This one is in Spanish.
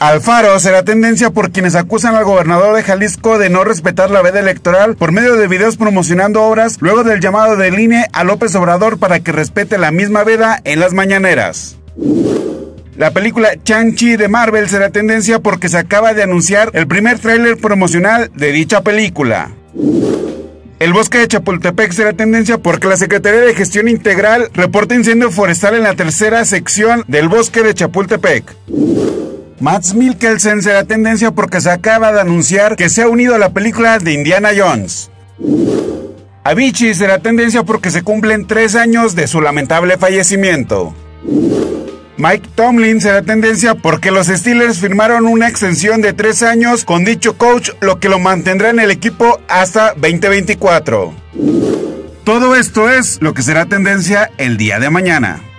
Alfaro será tendencia por quienes acusan al gobernador de Jalisco de no respetar la veda electoral por medio de videos promocionando obras luego del llamado del INE a López Obrador para que respete la misma veda en las mañaneras. La película Chang-Chi de Marvel será tendencia porque se acaba de anunciar el primer tráiler promocional de dicha película. El bosque de Chapultepec será tendencia porque la Secretaría de Gestión Integral reporta incendio forestal en la tercera sección del bosque de Chapultepec. Max Mikkelsen será tendencia porque se acaba de anunciar que se ha unido a la película de Indiana Jones. Avicii será tendencia porque se cumplen tres años de su lamentable fallecimiento. Mike Tomlin será tendencia porque los Steelers firmaron una extensión de tres años con dicho coach, lo que lo mantendrá en el equipo hasta 2024. Todo esto es lo que será tendencia el día de mañana.